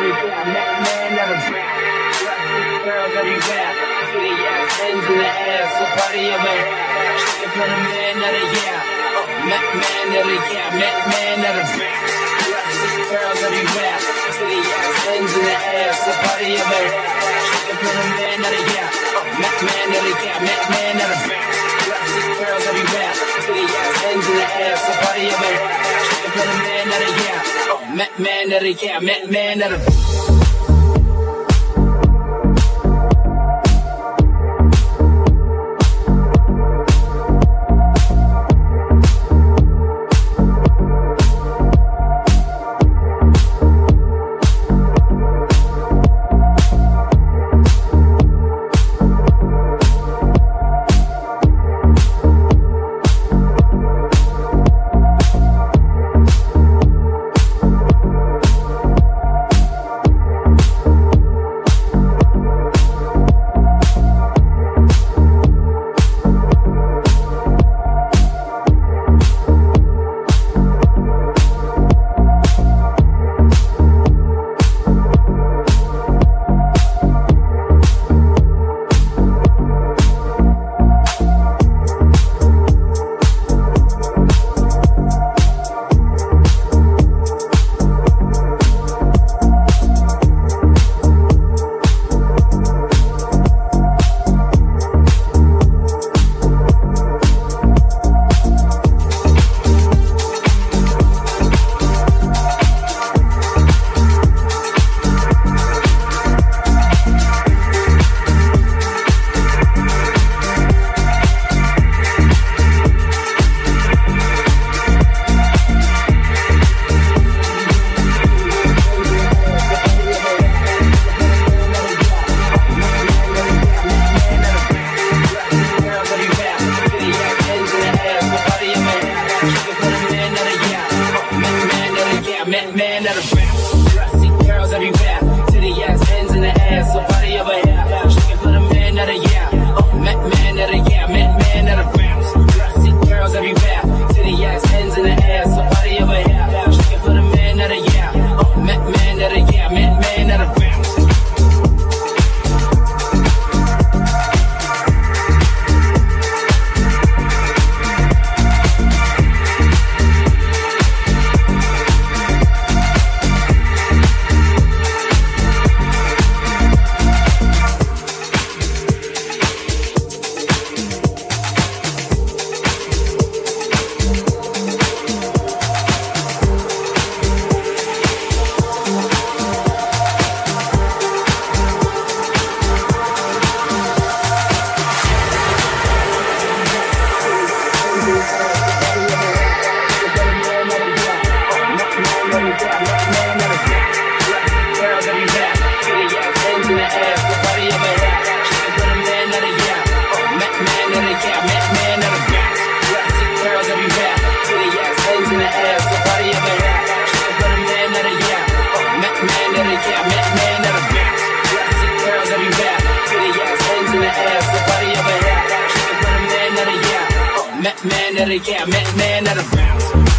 everywhere, man, man everywhere. Girls everywhere, city ass, hands in the air, so party over here. Shaking for the man of the year, oh, man, of the year, man, man of the best. Girls everywhere, city ass, hands in the air, so party over here. Shaking for the man of the year, oh, man, of the year, man, man of the man of oh, man, man of the year, man, man of year, man, man of the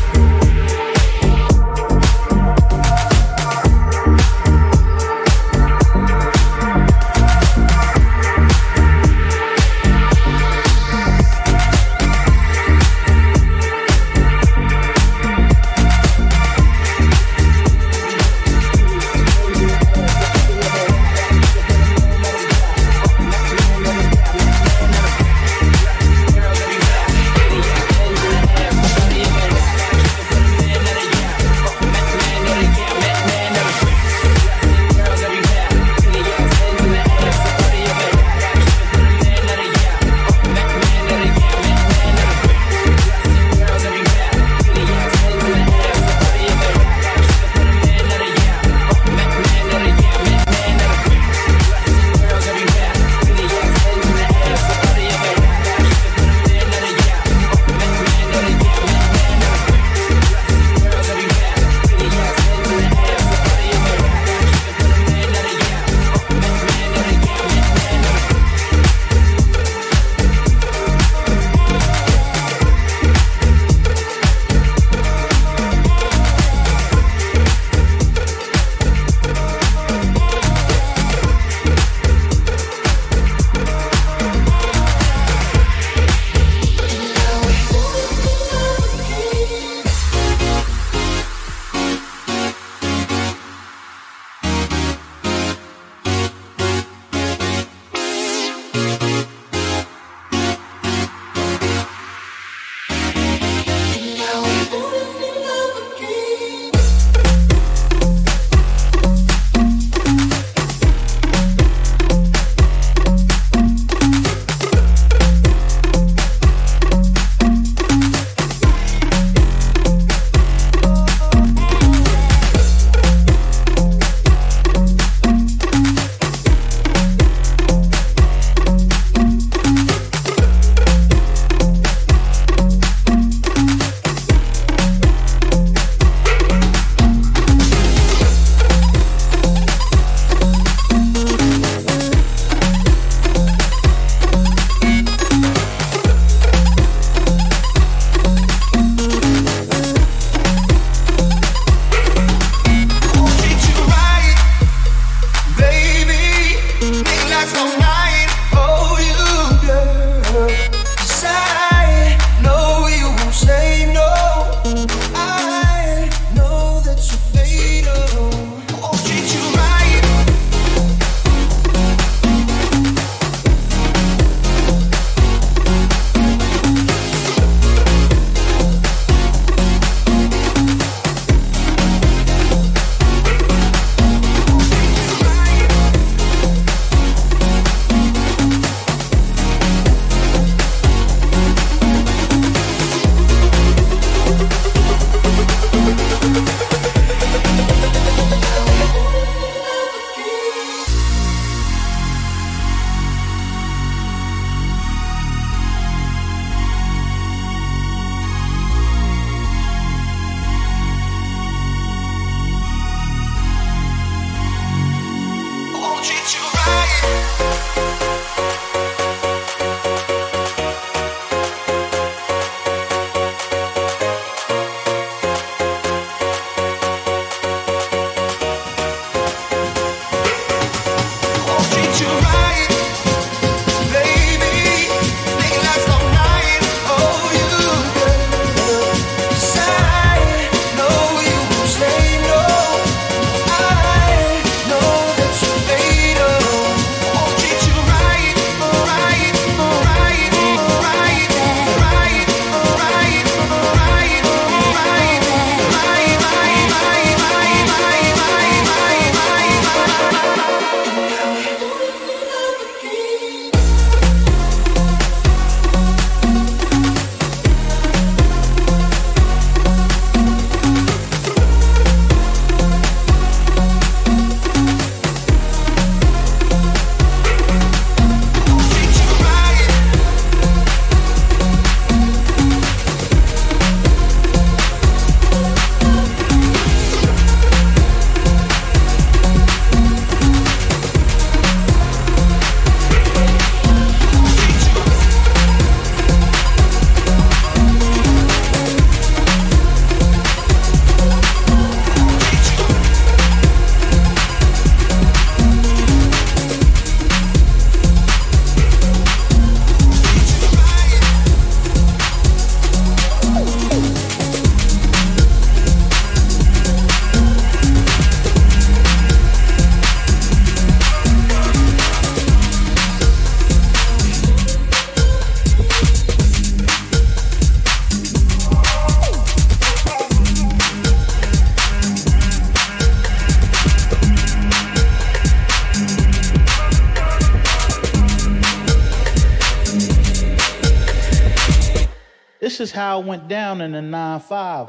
I went down in the 9 5.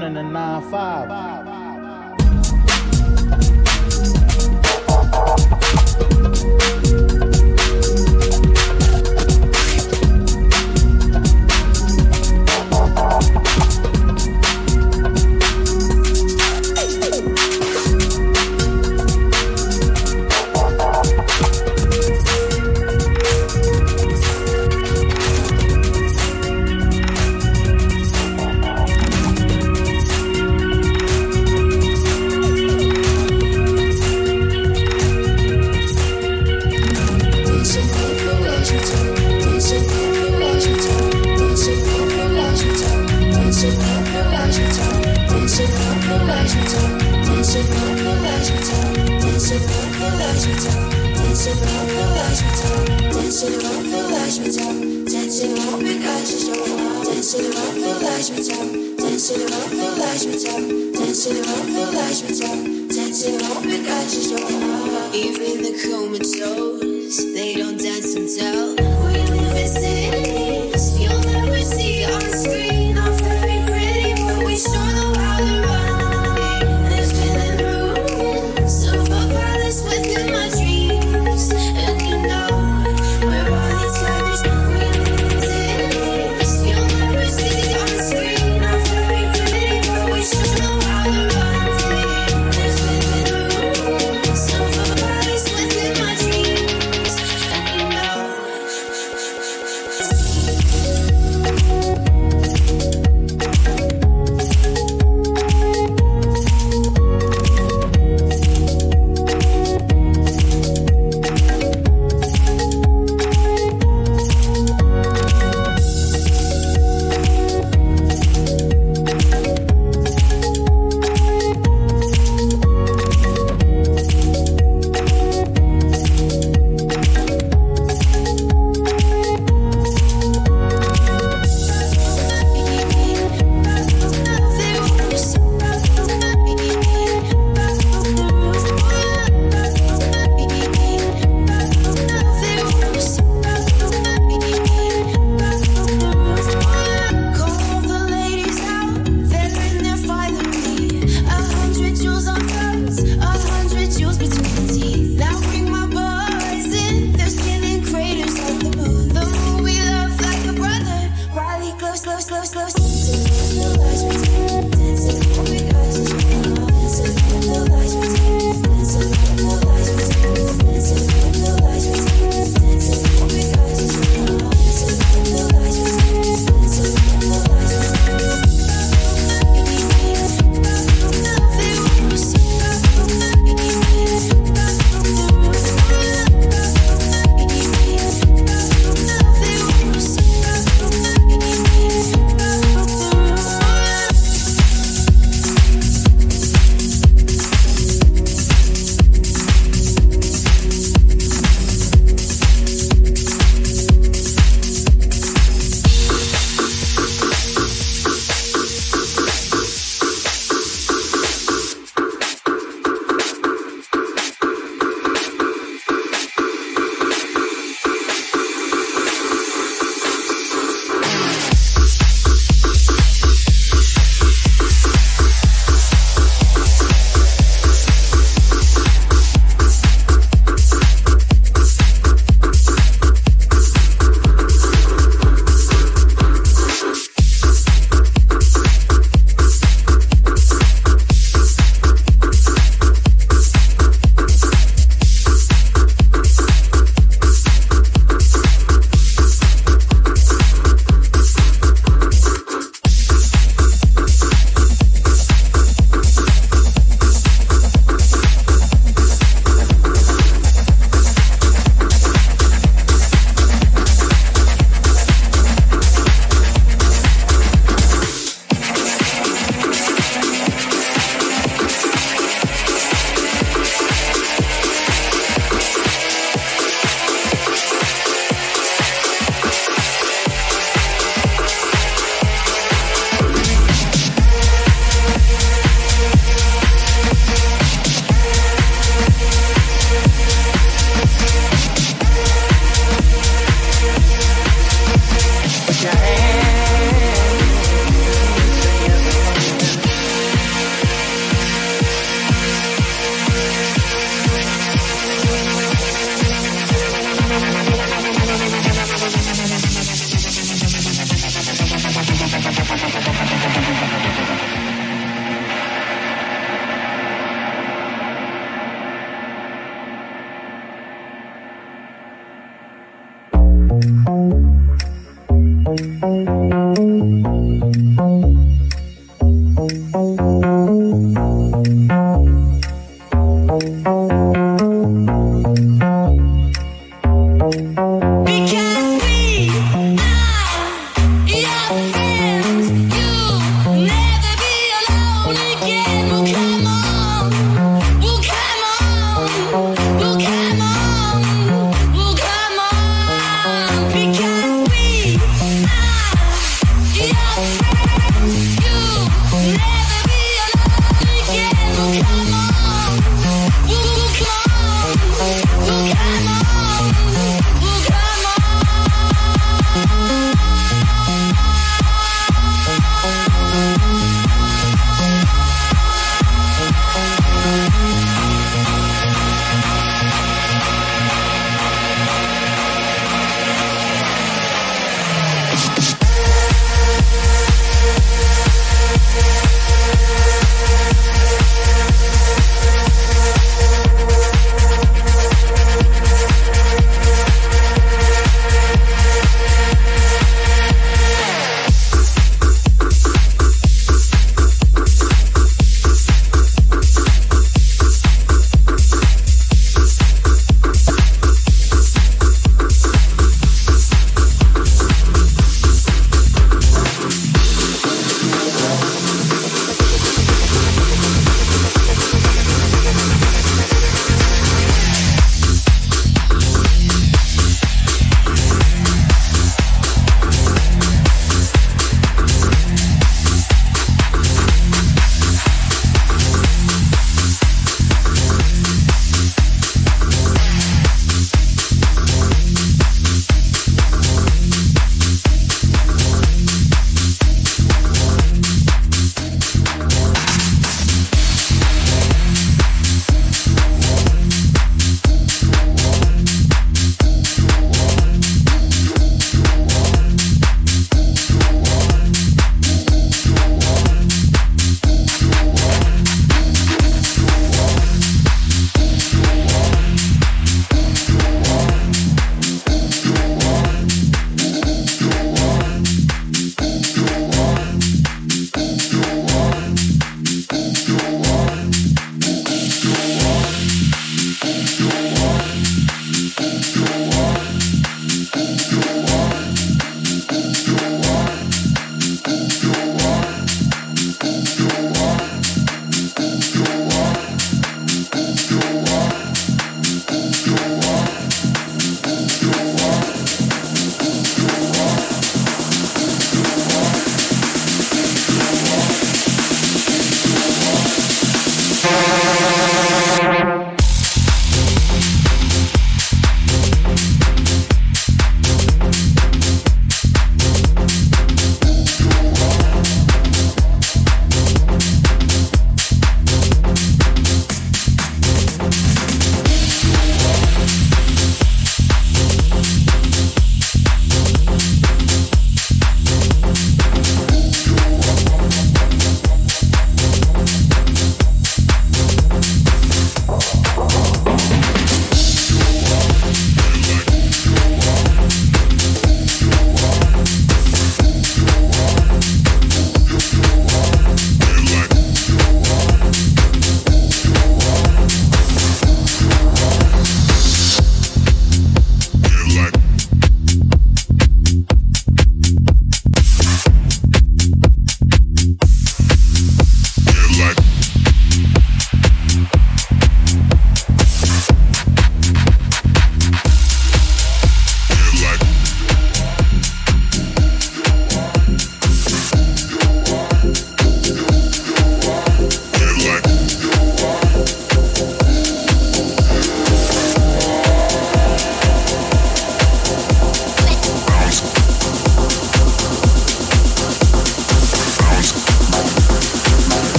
down in a 9 5. Yeah.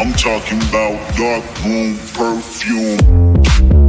I'm talking about dark room perfume.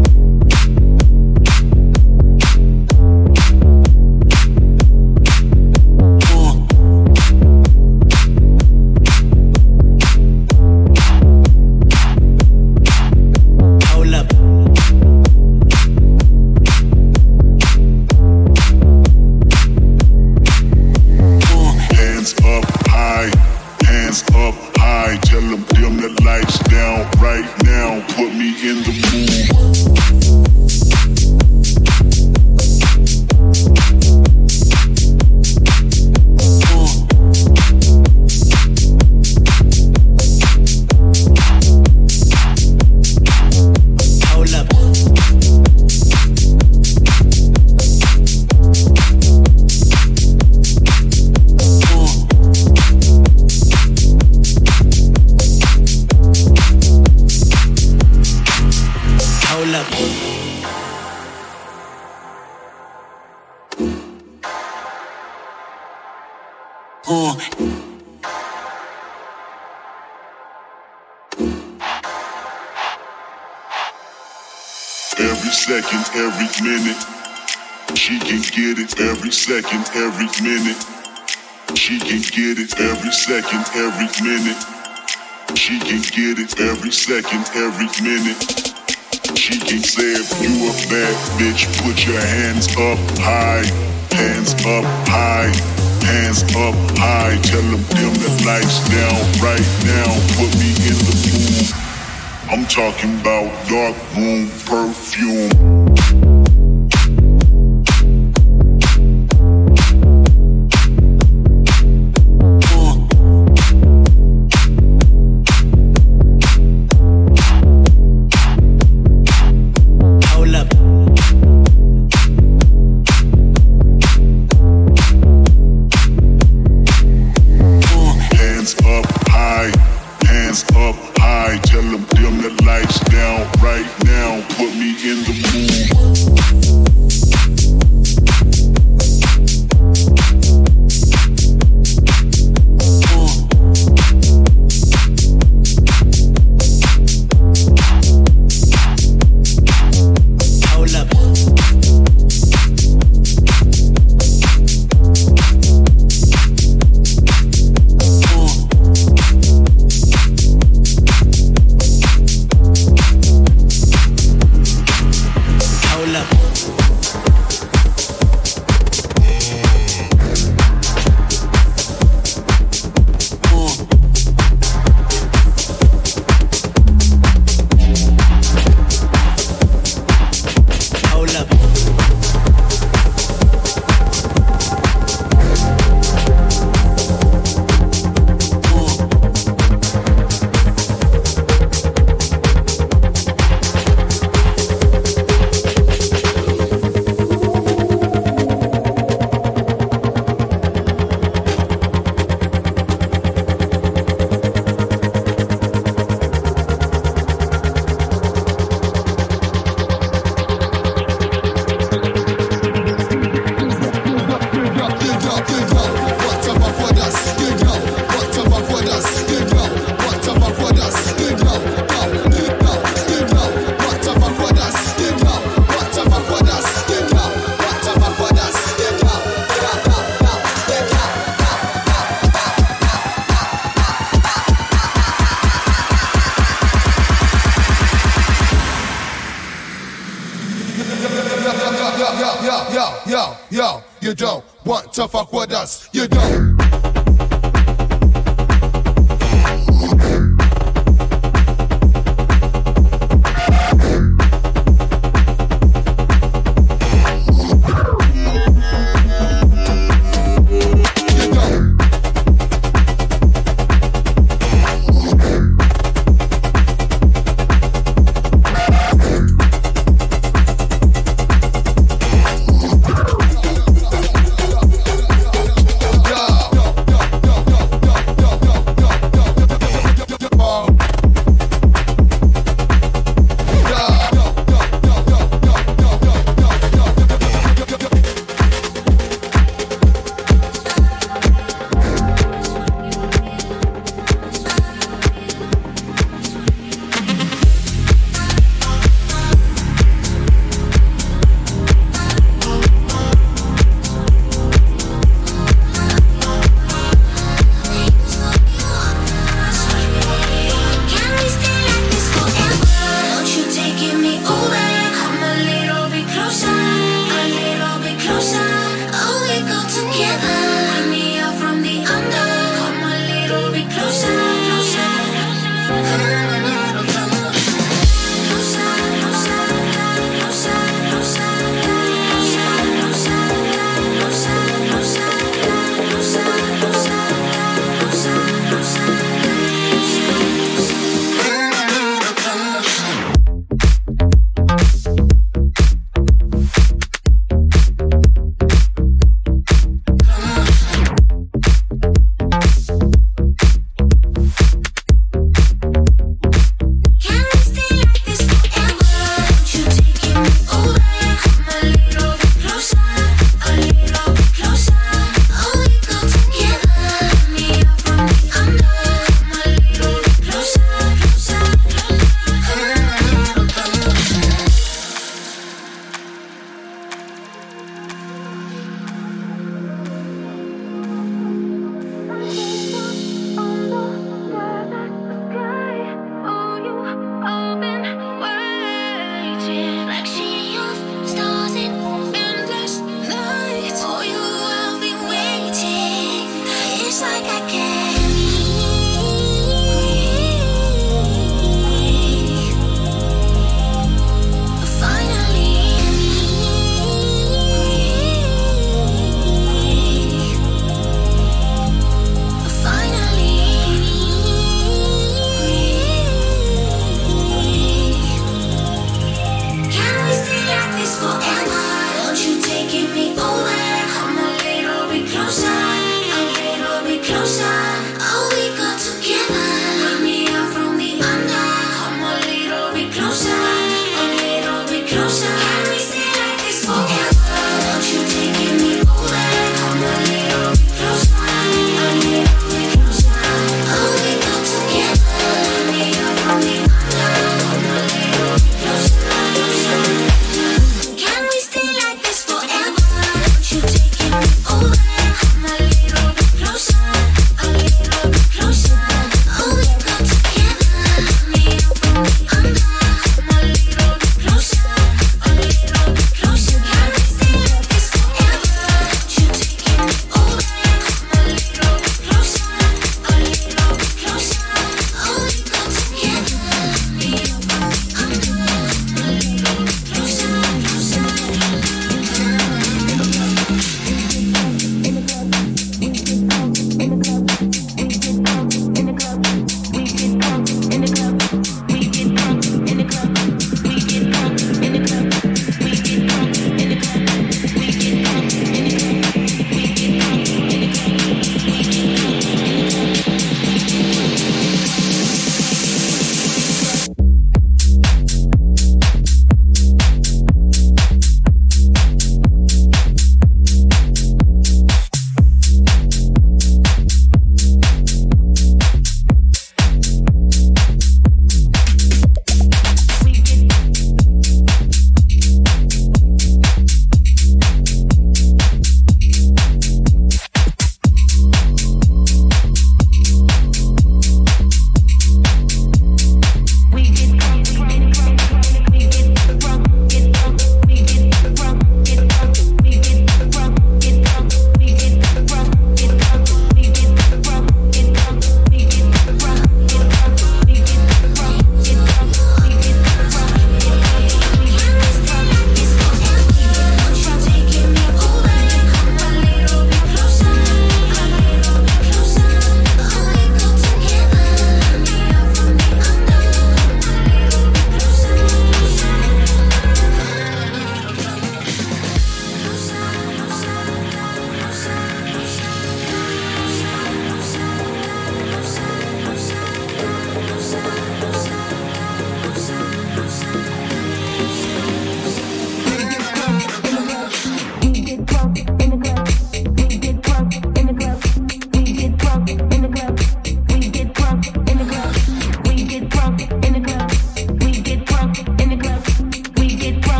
Uh. Every second, every minute, she can get it. Every second, every minute, she can get it. Every second, every minute, she can get it. Every second, every minute, she can say if you a bad bitch, put your hands up high, hands up high, hands up high. Tell them dim the lights down right now. Put me in the mood. I'm talking about dark room perfume.